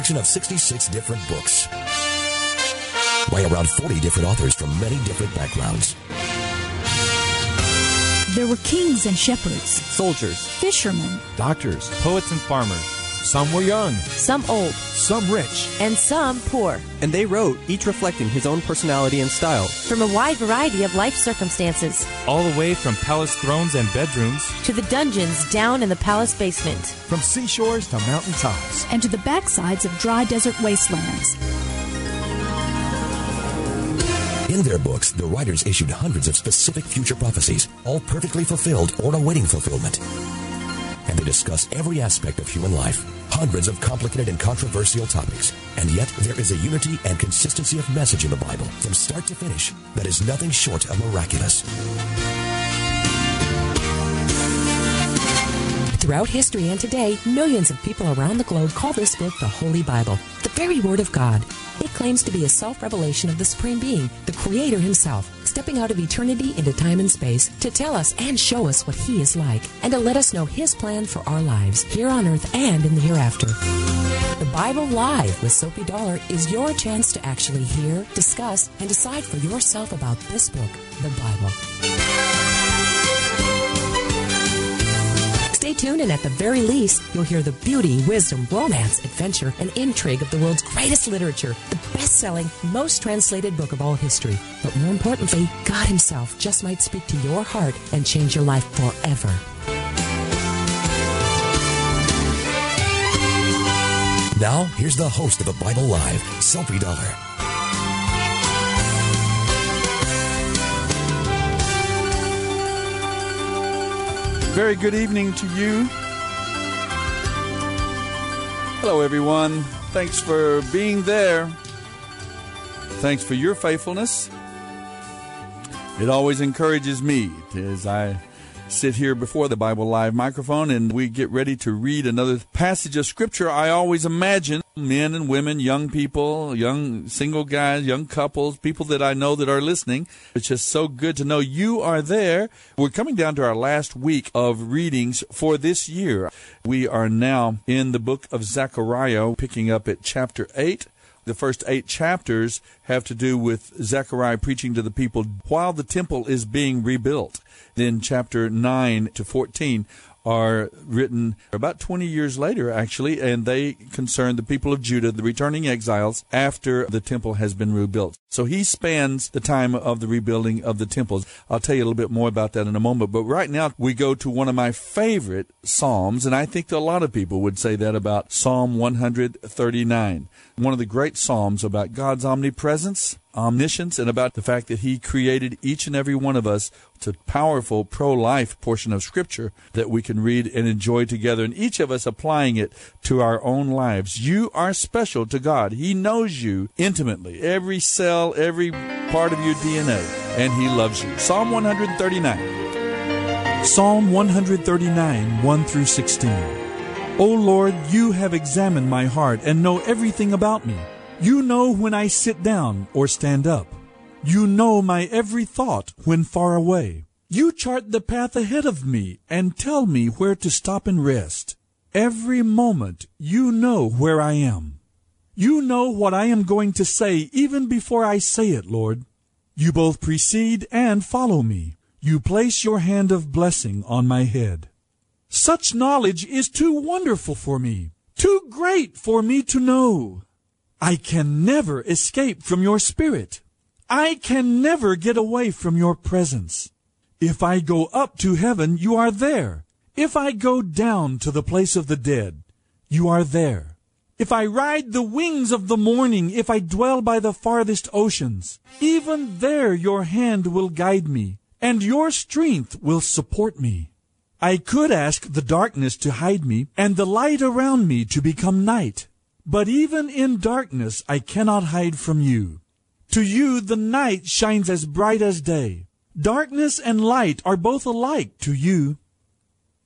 collection of 66 different books by around 40 different authors from many different backgrounds. There were kings and shepherds, soldiers, fishermen, doctors, poets, and farmers. Some were young, some old, some rich, and some poor. And they wrote, each reflecting his own personality and style. From a wide variety of life circumstances. All the way from palace thrones and bedrooms to the dungeons down in the palace basement. From seashores to mountain tops. And to the backsides of dry desert wastelands. In their books, the writers issued hundreds of specific future prophecies, all perfectly fulfilled or awaiting fulfillment and they discuss every aspect of human life, hundreds of complicated and controversial topics. And yet, there is a unity and consistency of message in the Bible from start to finish that is nothing short of miraculous. Throughout history and today, millions of people around the globe call this book the Holy Bible, the very Word of God. It claims to be a self revelation of the Supreme Being, the Creator Himself, stepping out of eternity into time and space to tell us and show us what He is like, and to let us know His plan for our lives here on earth and in the hereafter. The Bible Live with Soapy Dollar is your chance to actually hear, discuss, and decide for yourself about this book, the Bible. Stay tuned, and at the very least, you'll hear the beauty, wisdom, romance, adventure, and intrigue of the world's greatest literature, the best selling, most translated book of all history. But more importantly, God Himself just might speak to your heart and change your life forever. Now, here's the host of the Bible Live, Soapy Dollar. Very good evening to you. Hello, everyone. Thanks for being there. Thanks for your faithfulness. It always encourages me as I sit here before the Bible Live microphone and we get ready to read another passage of Scripture. I always imagine men and women, young people, young single guys, young couples, people that I know that are listening. It's just so good to know you are there. We're coming down to our last week of readings for this year. We are now in the book of Zechariah, picking up at chapter 8 the first eight chapters have to do with Zechariah preaching to the people while the temple is being rebuilt. Then chapter 9 to 14 are written about 20 years later, actually, and they concern the people of Judah, the returning exiles, after the temple has been rebuilt. So he spans the time of the rebuilding of the temples. I'll tell you a little bit more about that in a moment. But right now, we go to one of my favorite Psalms, and I think a lot of people would say that about Psalm 139 one of the great Psalms about God's omnipresence, omniscience, and about the fact that He created each and every one of us. It's a powerful pro life portion of Scripture that we can read and enjoy together, and each of us applying it to our own lives. You are special to God. He knows you intimately, every cell, every part of your DNA, and He loves you. Psalm 139. Psalm 139, 1 through 16. O Lord, you have examined my heart and know everything about me. You know when I sit down or stand up. You know my every thought when far away. You chart the path ahead of me and tell me where to stop and rest. Every moment you know where I am. You know what I am going to say even before I say it, Lord. You both precede and follow me. You place your hand of blessing on my head. Such knowledge is too wonderful for me, too great for me to know. I can never escape from your spirit. I can never get away from your presence. If I go up to heaven, you are there. If I go down to the place of the dead, you are there. If I ride the wings of the morning, if I dwell by the farthest oceans, even there your hand will guide me, and your strength will support me. I could ask the darkness to hide me and the light around me to become night. But even in darkness I cannot hide from you. To you the night shines as bright as day. Darkness and light are both alike to you.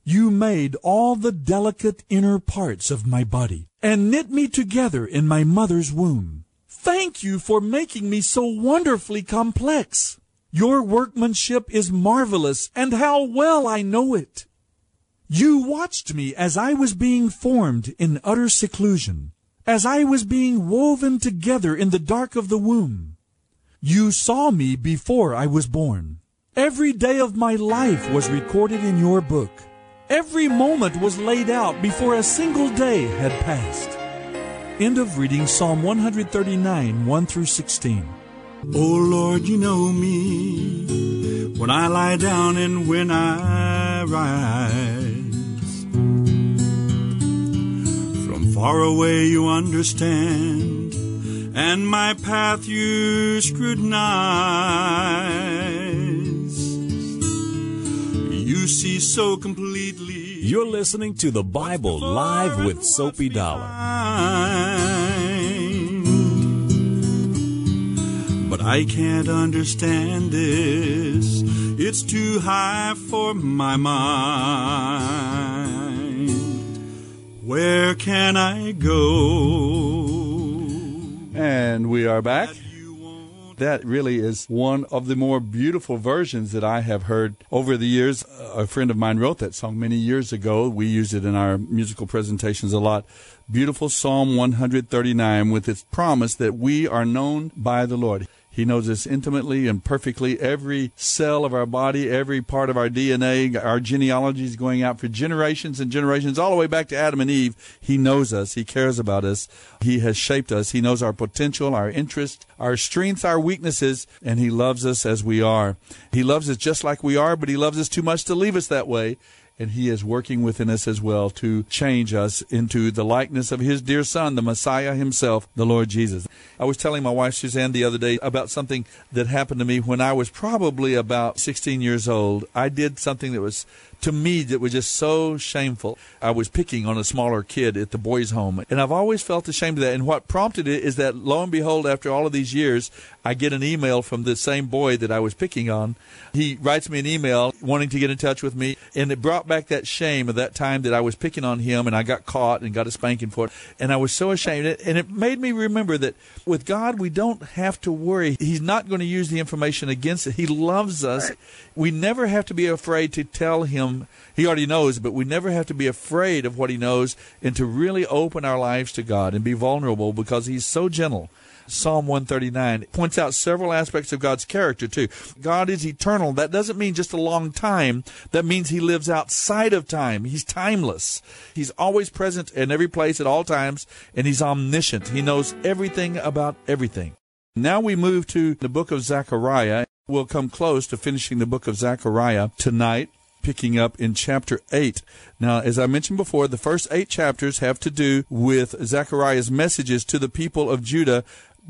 You made all the delicate inner parts of my body and knit me together in my mother's womb. Thank you for making me so wonderfully complex. Your workmanship is marvelous, and how well I know it. You watched me as I was being formed in utter seclusion, as I was being woven together in the dark of the womb. You saw me before I was born. Every day of my life was recorded in your book. Every moment was laid out before a single day had passed. End of reading Psalm 139, 1 through 16. Oh Lord, you know me when I lie down and when I rise. Far away you understand, and my path you scrutinize. You see so completely. You're listening to the Bible Live with Soapy Dollar. But I can't understand this. It's too high for my mind. Where can I go? And we are back. That really is one of the more beautiful versions that I have heard over the years. A friend of mine wrote that song many years ago. We use it in our musical presentations a lot. Beautiful Psalm 139 with its promise that we are known by the Lord. He knows us intimately and perfectly. Every cell of our body, every part of our DNA, our genealogy is going out for generations and generations, all the way back to Adam and Eve. He knows us. He cares about us. He has shaped us. He knows our potential, our interests, our strengths, our weaknesses, and He loves us as we are. He loves us just like we are, but He loves us too much to leave us that way and he is working within us as well to change us into the likeness of his dear son, the Messiah himself, the Lord Jesus. I was telling my wife Suzanne the other day about something that happened to me when I was probably about 16 years old. I did something that was to me that was just so shameful. I was picking on a smaller kid at the boys' home, and I've always felt ashamed of that. And what prompted it is that lo and behold, after all of these years, I get an email from the same boy that I was picking on. He writes me an email wanting to get in touch with me, and it brought back that shame of that time that I was picking on him and I got caught and got a spanking for it. And I was so ashamed. And it made me remember that with God, we don't have to worry. He's not going to use the information against it. He loves us. We never have to be afraid to tell him. He already knows, but we never have to be afraid of what he knows and to really open our lives to God and be vulnerable because he's so gentle. Psalm 139 points out several aspects of God's character too. God is eternal. That doesn't mean just a long time. That means he lives outside of time. He's timeless. He's always present in every place at all times and he's omniscient. He knows everything about everything. Now we move to the book of Zechariah. We'll come close to finishing the book of Zechariah tonight picking up in chapter 8. Now, as I mentioned before, the first eight chapters have to do with Zechariah's messages to the people of Judah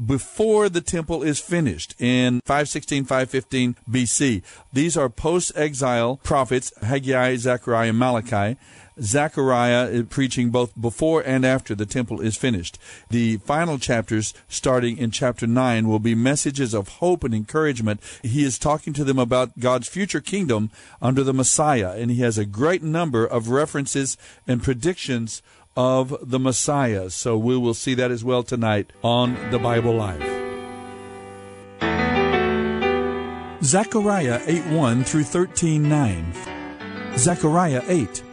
before the temple is finished in 516 515 BC. These are post exile prophets Haggai, Zechariah, Malachi. Zechariah uh, preaching both before and after the temple is finished. The final chapters, starting in chapter 9, will be messages of hope and encouragement. He is talking to them about God's future kingdom under the Messiah, and he has a great number of references and predictions of the Messiah. So we will see that as well tonight on the Bible Live. Zechariah 8 1 through 13 9. Zechariah 8.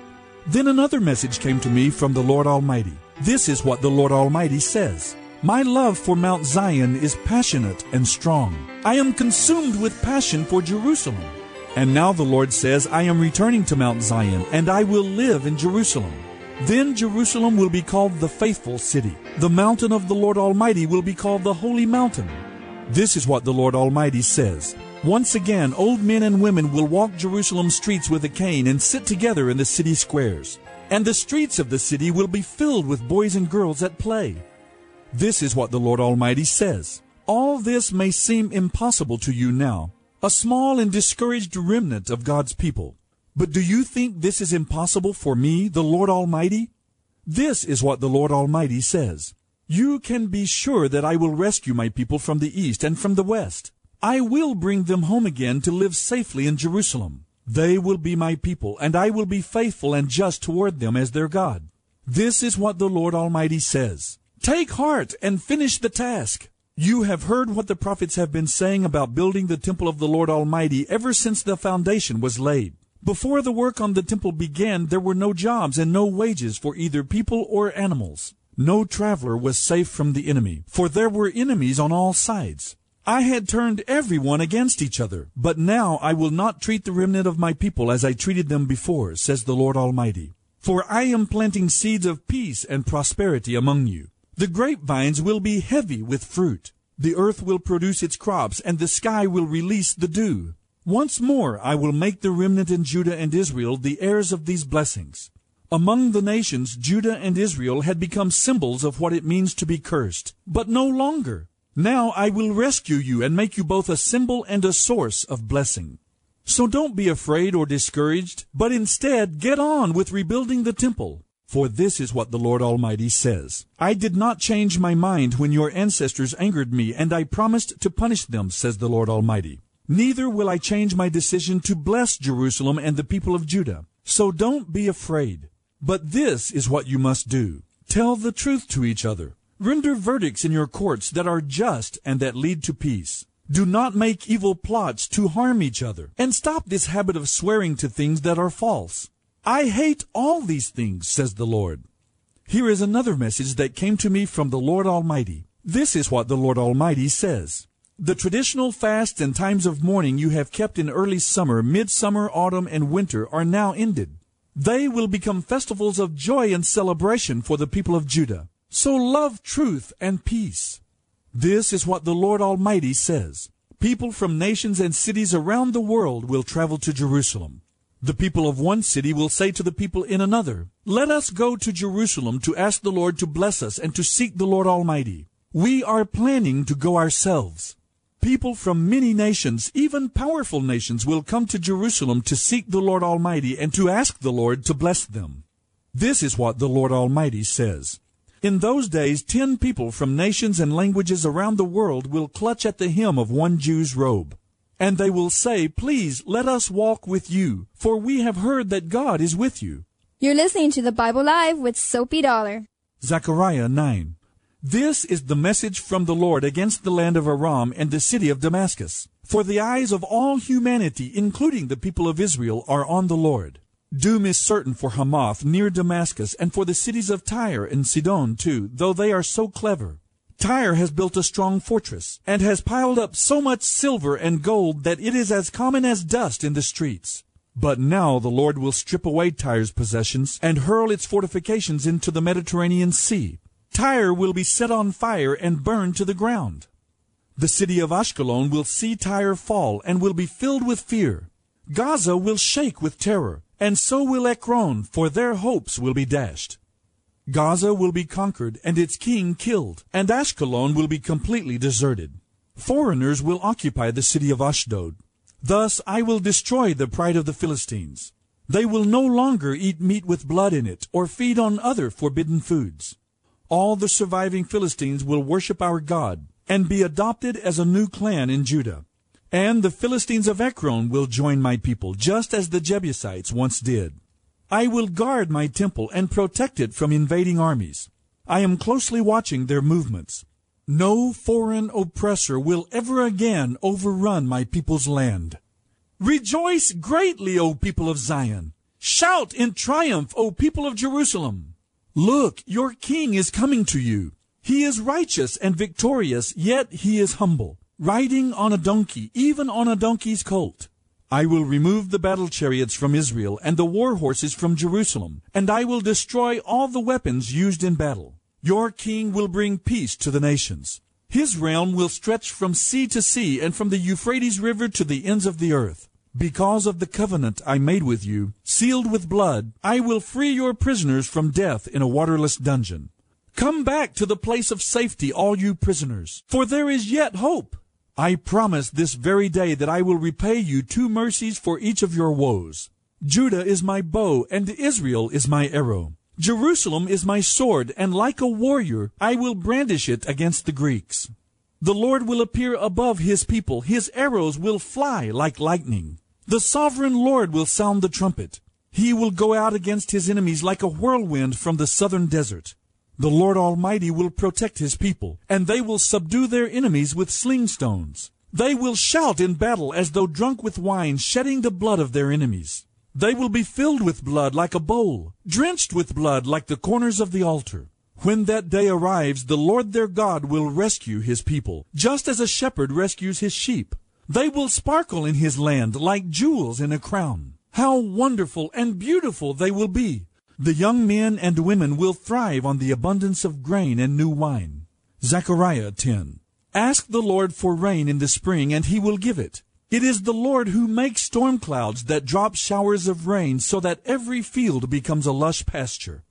Then another message came to me from the Lord Almighty. This is what the Lord Almighty says. My love for Mount Zion is passionate and strong. I am consumed with passion for Jerusalem. And now the Lord says, I am returning to Mount Zion, and I will live in Jerusalem. Then Jerusalem will be called the faithful city. The mountain of the Lord Almighty will be called the holy mountain. This is what the Lord Almighty says. Once again, old men and women will walk Jerusalem's streets with a cane and sit together in the city squares. And the streets of the city will be filled with boys and girls at play. This is what the Lord Almighty says. All this may seem impossible to you now, a small and discouraged remnant of God's people. But do you think this is impossible for me, the Lord Almighty? This is what the Lord Almighty says. You can be sure that I will rescue my people from the east and from the west. I will bring them home again to live safely in Jerusalem. They will be my people, and I will be faithful and just toward them as their God. This is what the Lord Almighty says. Take heart and finish the task. You have heard what the prophets have been saying about building the temple of the Lord Almighty ever since the foundation was laid. Before the work on the temple began, there were no jobs and no wages for either people or animals. No traveler was safe from the enemy, for there were enemies on all sides. I had turned everyone against each other, but now I will not treat the remnant of my people as I treated them before, says the Lord Almighty. For I am planting seeds of peace and prosperity among you. The grapevines will be heavy with fruit. The earth will produce its crops, and the sky will release the dew. Once more I will make the remnant in Judah and Israel the heirs of these blessings. Among the nations, Judah and Israel had become symbols of what it means to be cursed, but no longer. Now I will rescue you and make you both a symbol and a source of blessing. So don't be afraid or discouraged, but instead get on with rebuilding the temple. For this is what the Lord Almighty says. I did not change my mind when your ancestors angered me, and I promised to punish them, says the Lord Almighty. Neither will I change my decision to bless Jerusalem and the people of Judah. So don't be afraid. But this is what you must do. Tell the truth to each other. Render verdicts in your courts that are just and that lead to peace. Do not make evil plots to harm each other, and stop this habit of swearing to things that are false. I hate all these things, says the Lord. Here is another message that came to me from the Lord Almighty. This is what the Lord Almighty says. The traditional fasts and times of mourning you have kept in early summer, midsummer, autumn, and winter are now ended. They will become festivals of joy and celebration for the people of Judah. So love truth and peace. This is what the Lord Almighty says. People from nations and cities around the world will travel to Jerusalem. The people of one city will say to the people in another, Let us go to Jerusalem to ask the Lord to bless us and to seek the Lord Almighty. We are planning to go ourselves. People from many nations, even powerful nations, will come to Jerusalem to seek the Lord Almighty and to ask the Lord to bless them. This is what the Lord Almighty says. In those days, ten people from nations and languages around the world will clutch at the hem of one Jew's robe. And they will say, Please let us walk with you, for we have heard that God is with you. You're listening to the Bible Live with Soapy Dollar. Zechariah 9. This is the message from the Lord against the land of Aram and the city of Damascus. For the eyes of all humanity, including the people of Israel, are on the Lord. Doom is certain for Hamath near Damascus, and for the cities of Tyre and Sidon too, though they are so clever. Tyre has built a strong fortress, and has piled up so much silver and gold that it is as common as dust in the streets. But now the Lord will strip away Tyre's possessions and hurl its fortifications into the Mediterranean Sea. Tyre will be set on fire and burned to the ground. The city of Ashkelon will see Tyre fall and will be filled with fear. Gaza will shake with terror, and so will Ekron, for their hopes will be dashed. Gaza will be conquered and its king killed, and Ashkelon will be completely deserted. Foreigners will occupy the city of Ashdod. Thus I will destroy the pride of the Philistines. They will no longer eat meat with blood in it, or feed on other forbidden foods. All the surviving Philistines will worship our God, and be adopted as a new clan in Judah. And the Philistines of Ekron will join my people, just as the Jebusites once did. I will guard my temple and protect it from invading armies. I am closely watching their movements. No foreign oppressor will ever again overrun my people's land. Rejoice greatly, O people of Zion! Shout in triumph, O people of Jerusalem! Look, your king is coming to you. He is righteous and victorious, yet he is humble riding on a donkey, even on a donkey's colt. I will remove the battle chariots from Israel and the war horses from Jerusalem, and I will destroy all the weapons used in battle. Your king will bring peace to the nations. His realm will stretch from sea to sea and from the Euphrates River to the ends of the earth. Because of the covenant I made with you, sealed with blood, I will free your prisoners from death in a waterless dungeon. Come back to the place of safety, all you prisoners, for there is yet hope. I promise this very day that I will repay you two mercies for each of your woes. Judah is my bow, and Israel is my arrow. Jerusalem is my sword, and like a warrior I will brandish it against the Greeks. The Lord will appear above his people. His arrows will fly like lightning. The sovereign Lord will sound the trumpet. He will go out against his enemies like a whirlwind from the southern desert. The Lord Almighty will protect his people, and they will subdue their enemies with sling stones. They will shout in battle as though drunk with wine, shedding the blood of their enemies. They will be filled with blood like a bowl, drenched with blood like the corners of the altar. When that day arrives, the Lord their God will rescue his people, just as a shepherd rescues his sheep. They will sparkle in his land like jewels in a crown. How wonderful and beautiful they will be! The young men and women will thrive on the abundance of grain and new wine. Zechariah 10. Ask the Lord for rain in the spring, and he will give it. It is the Lord who makes storm clouds that drop showers of rain so that every field becomes a lush pasture.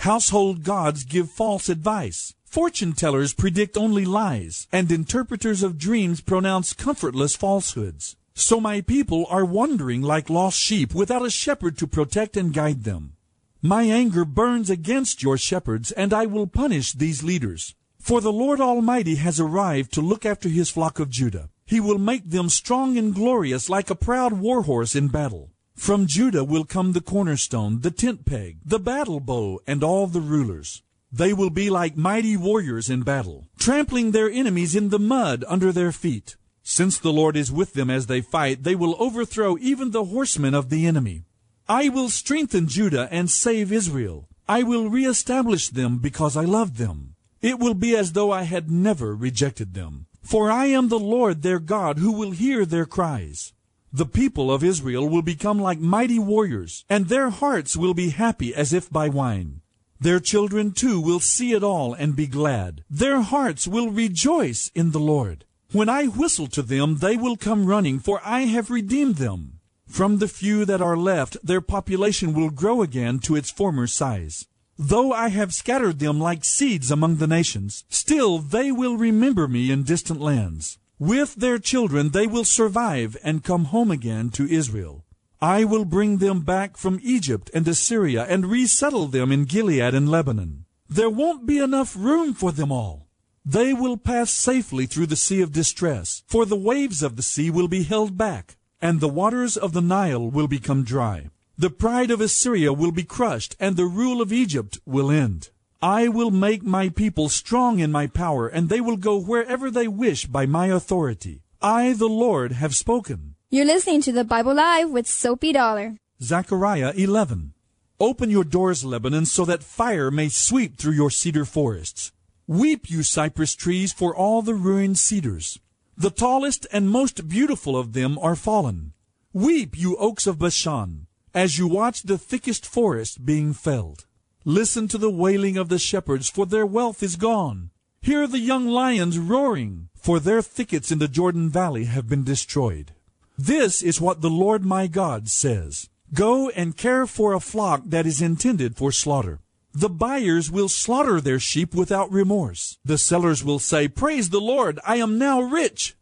Household gods give false advice. Fortune tellers predict only lies, and interpreters of dreams pronounce comfortless falsehoods. So my people are wandering like lost sheep without a shepherd to protect and guide them. My anger burns against your shepherds, and I will punish these leaders. For the Lord Almighty has arrived to look after his flock of Judah. He will make them strong and glorious like a proud war horse in battle. From Judah will come the cornerstone, the tent peg, the battle bow, and all the rulers. They will be like mighty warriors in battle, trampling their enemies in the mud under their feet. Since the Lord is with them as they fight, they will overthrow even the horsemen of the enemy. I will strengthen Judah and save Israel. I will reestablish them because I love them. It will be as though I had never rejected them. For I am the Lord their God who will hear their cries. The people of Israel will become like mighty warriors, and their hearts will be happy as if by wine. Their children too will see it all and be glad. Their hearts will rejoice in the Lord. When I whistle to them, they will come running, for I have redeemed them. From the few that are left, their population will grow again to its former size. Though I have scattered them like seeds among the nations, still they will remember me in distant lands. With their children they will survive and come home again to Israel. I will bring them back from Egypt and Assyria and resettle them in Gilead and Lebanon. There won't be enough room for them all. They will pass safely through the sea of distress, for the waves of the sea will be held back, and the waters of the Nile will become dry. The pride of Assyria will be crushed, and the rule of Egypt will end. I will make my people strong in my power, and they will go wherever they wish by my authority. I, the Lord, have spoken. You're listening to the Bible Live with Soapy Dollar. Zechariah 11. Open your doors, Lebanon, so that fire may sweep through your cedar forests. Weep, you cypress trees, for all the ruined cedars. The tallest and most beautiful of them are fallen. Weep, you oaks of Bashan, as you watch the thickest forest being felled. Listen to the wailing of the shepherds, for their wealth is gone. Hear the young lions roaring, for their thickets in the Jordan Valley have been destroyed. This is what the Lord my God says. Go and care for a flock that is intended for slaughter. The buyers will slaughter their sheep without remorse. The sellers will say, Praise the Lord, I am now rich.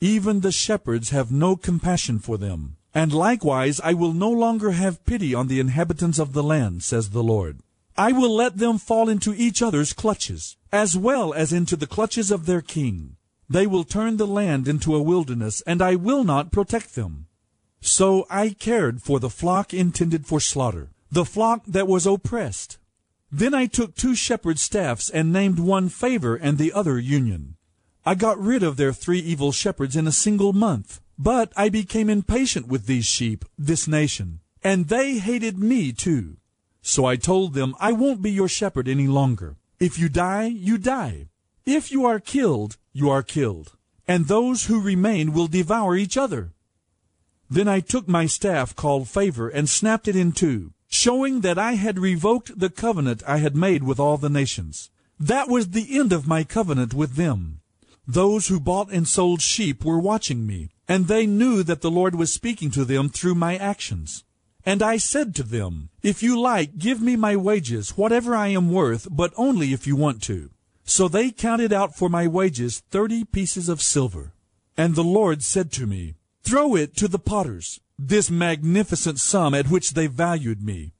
Even the shepherds have no compassion for them. And likewise I will no longer have pity on the inhabitants of the land, says the Lord. I will let them fall into each other's clutches, as well as into the clutches of their king. They will turn the land into a wilderness, and I will not protect them. So I cared for the flock intended for slaughter, the flock that was oppressed. Then I took two shepherd staffs and named one favor and the other union. I got rid of their three evil shepherds in a single month. But I became impatient with these sheep, this nation, and they hated me too. So I told them, I won't be your shepherd any longer. If you die, you die. If you are killed, you are killed. And those who remain will devour each other. Then I took my staff called favor and snapped it in two, showing that I had revoked the covenant I had made with all the nations. That was the end of my covenant with them. Those who bought and sold sheep were watching me, and they knew that the Lord was speaking to them through my actions. And I said to them, If you like, give me my wages, whatever I am worth, but only if you want to. So they counted out for my wages thirty pieces of silver. And the Lord said to me, Throw it to the potters. This magnificent sum at which they valued me.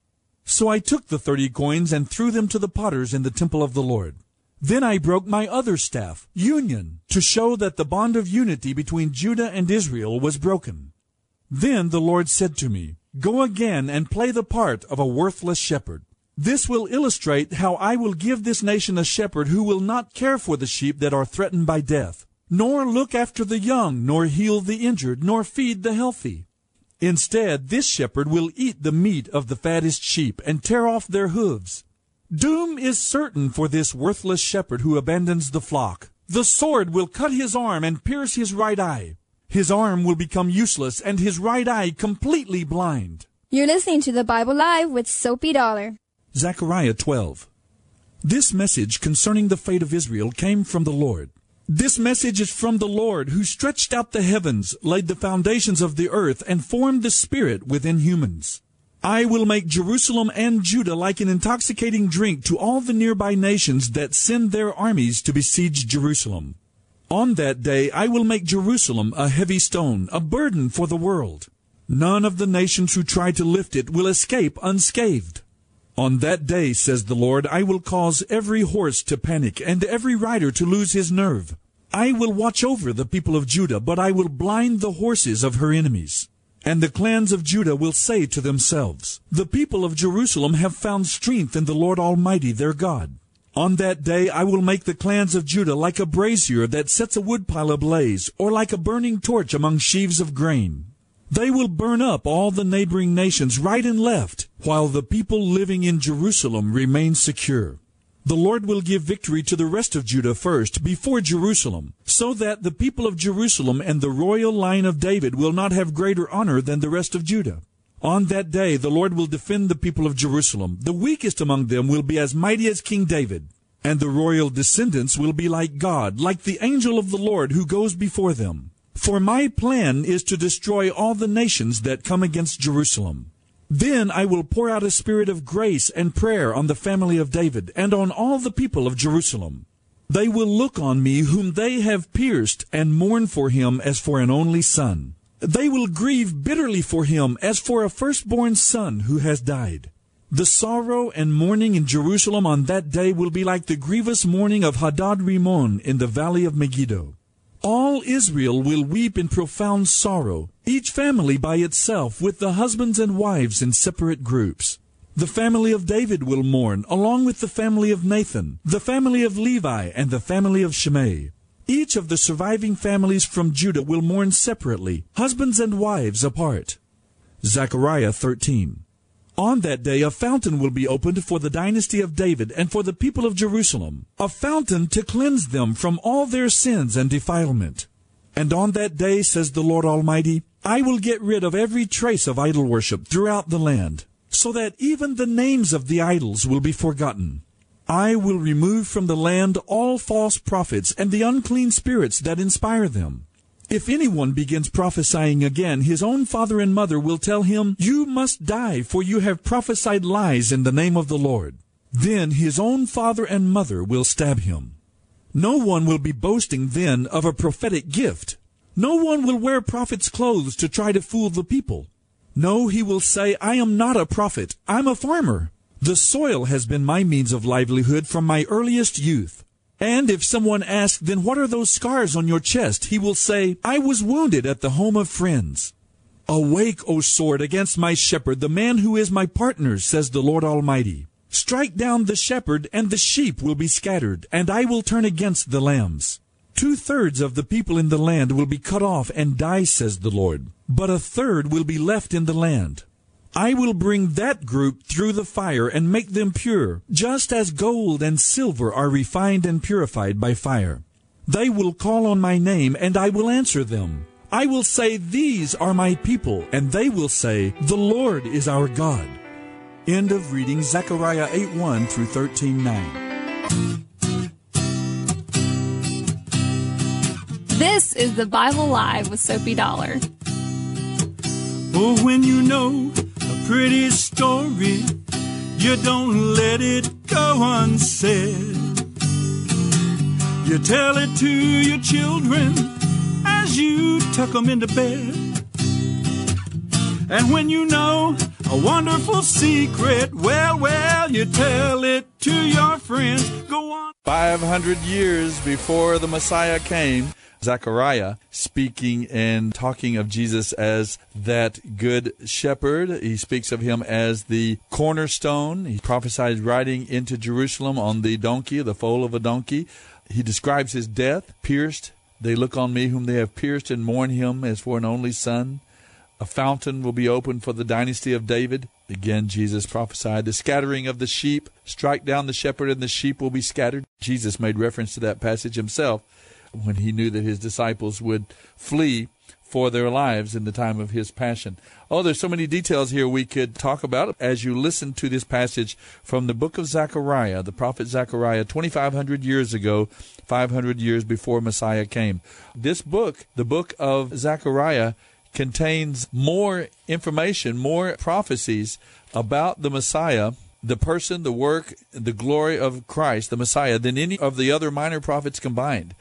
So I took the thirty coins and threw them to the potters in the temple of the Lord. Then I broke my other staff, union, to show that the bond of unity between Judah and Israel was broken. Then the Lord said to me, Go again and play the part of a worthless shepherd. This will illustrate how I will give this nation a shepherd who will not care for the sheep that are threatened by death, nor look after the young, nor heal the injured, nor feed the healthy. Instead, this shepherd will eat the meat of the fattest sheep and tear off their hooves. Doom is certain for this worthless shepherd who abandons the flock. The sword will cut his arm and pierce his right eye. His arm will become useless and his right eye completely blind. You're listening to the Bible Live with Soapy Dollar. Zechariah 12. This message concerning the fate of Israel came from the Lord. This message is from the Lord who stretched out the heavens, laid the foundations of the earth, and formed the spirit within humans. I will make Jerusalem and Judah like an intoxicating drink to all the nearby nations that send their armies to besiege Jerusalem. On that day I will make Jerusalem a heavy stone, a burden for the world. None of the nations who try to lift it will escape unscathed. On that day, says the Lord, I will cause every horse to panic and every rider to lose his nerve. I will watch over the people of Judah, but I will blind the horses of her enemies. And the clans of Judah will say to themselves, The people of Jerusalem have found strength in the Lord Almighty their God. On that day I will make the clans of Judah like a brazier that sets a woodpile ablaze, or like a burning torch among sheaves of grain. They will burn up all the neighboring nations right and left, while the people living in Jerusalem remain secure. The Lord will give victory to the rest of Judah first, before Jerusalem, so that the people of Jerusalem and the royal line of David will not have greater honor than the rest of Judah. On that day the Lord will defend the people of Jerusalem. The weakest among them will be as mighty as King David, and the royal descendants will be like God, like the angel of the Lord who goes before them. For my plan is to destroy all the nations that come against Jerusalem. Then I will pour out a spirit of grace and prayer on the family of David and on all the people of Jerusalem. They will look on me whom they have pierced and mourn for him as for an only son. They will grieve bitterly for him as for a firstborn son who has died. The sorrow and mourning in Jerusalem on that day will be like the grievous mourning of Hadad Rimmon in the valley of Megiddo. All Israel will weep in profound sorrow, each family by itself, with the husbands and wives in separate groups. The family of David will mourn, along with the family of Nathan, the family of Levi, and the family of Shimei. Each of the surviving families from Judah will mourn separately, husbands and wives apart. Zechariah 13. On that day a fountain will be opened for the dynasty of David and for the people of Jerusalem, a fountain to cleanse them from all their sins and defilement. And on that day, says the Lord Almighty, I will get rid of every trace of idol worship throughout the land, so that even the names of the idols will be forgotten. I will remove from the land all false prophets and the unclean spirits that inspire them. If anyone begins prophesying again, his own father and mother will tell him, You must die, for you have prophesied lies in the name of the Lord. Then his own father and mother will stab him. No one will be boasting then of a prophetic gift. No one will wear prophet's clothes to try to fool the people. No, he will say, I am not a prophet, I'm a farmer. The soil has been my means of livelihood from my earliest youth. And if someone asks, then what are those scars on your chest? He will say, I was wounded at the home of friends. Awake, O sword, against my shepherd, the man who is my partner, says the Lord Almighty. Strike down the shepherd, and the sheep will be scattered, and I will turn against the lambs. Two thirds of the people in the land will be cut off and die, says the Lord, but a third will be left in the land. I will bring that group through the fire and make them pure, just as gold and silver are refined and purified by fire. They will call on my name, and I will answer them. I will say, These are my people, and they will say, The Lord is our God. End of reading Zechariah 8 1 through 13 9. This is the Bible Live with Soapy Dollar. Oh, when you know a pretty story, you don't let it go unsaid. You tell it to your children as you tuck them into bed. And when you know a wonderful secret, well, well, you tell it to your friends. Go on. 500 years before the Messiah came, Zechariah speaking and talking of Jesus as that good shepherd. He speaks of him as the cornerstone. He prophesied riding into Jerusalem on the donkey, the foal of a donkey. He describes his death, pierced. They look on me whom they have pierced and mourn him as for an only son. A fountain will be opened for the dynasty of David. Again, Jesus prophesied the scattering of the sheep. Strike down the shepherd, and the sheep will be scattered. Jesus made reference to that passage himself when he knew that his disciples would flee for their lives in the time of his passion. Oh, there's so many details here we could talk about as you listen to this passage from the book of Zechariah, the prophet Zechariah, 2,500 years ago, 500 years before Messiah came. This book, the book of Zechariah, contains more information, more prophecies about the Messiah, the person, the work, the glory of Christ, the Messiah, than any of the other minor prophets combined.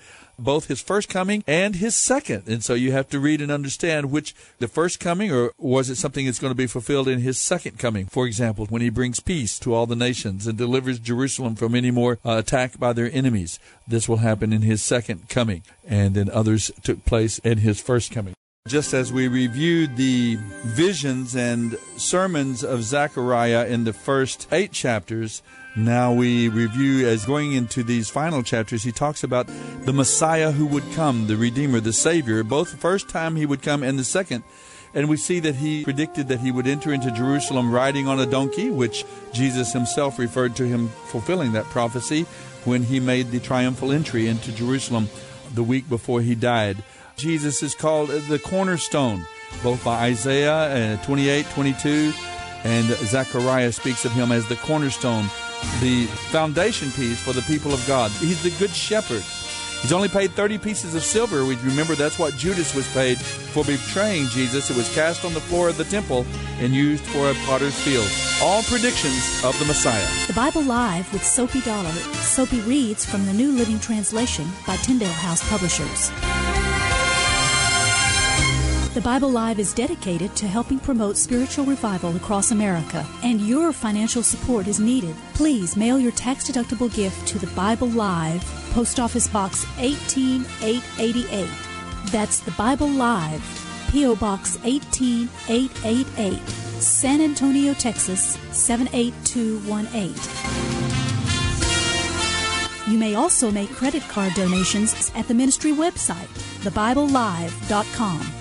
Both his first coming and his second. And so you have to read and understand which the first coming or was it something that's going to be fulfilled in his second coming. For example, when he brings peace to all the nations and delivers Jerusalem from any more uh, attack by their enemies. This will happen in his second coming. And then others took place in his first coming. Just as we reviewed the visions and sermons of Zechariah in the first eight chapters, now we review as going into these final chapters, he talks about the Messiah who would come, the Redeemer, the Savior, both the first time he would come and the second. And we see that he predicted that he would enter into Jerusalem riding on a donkey, which Jesus himself referred to him fulfilling that prophecy when he made the triumphal entry into Jerusalem the week before he died. Jesus is called the cornerstone, both by Isaiah uh, 28, 22, and Zechariah speaks of him as the cornerstone, the foundation piece for the people of God. He's the good shepherd. He's only paid 30 pieces of silver. We remember that's what Judas was paid for betraying Jesus. It was cast on the floor of the temple and used for a potter's field. All predictions of the Messiah. The Bible Live with Soapy Dollar. Soapy reads from the New Living Translation by Tyndale House Publishers. The Bible Live is dedicated to helping promote spiritual revival across America, and your financial support is needed. Please mail your tax deductible gift to the Bible Live, Post Office Box 18888. That's the Bible Live, P.O. Box 18888, San Antonio, Texas 78218. You may also make credit card donations at the ministry website, thebiblelive.com.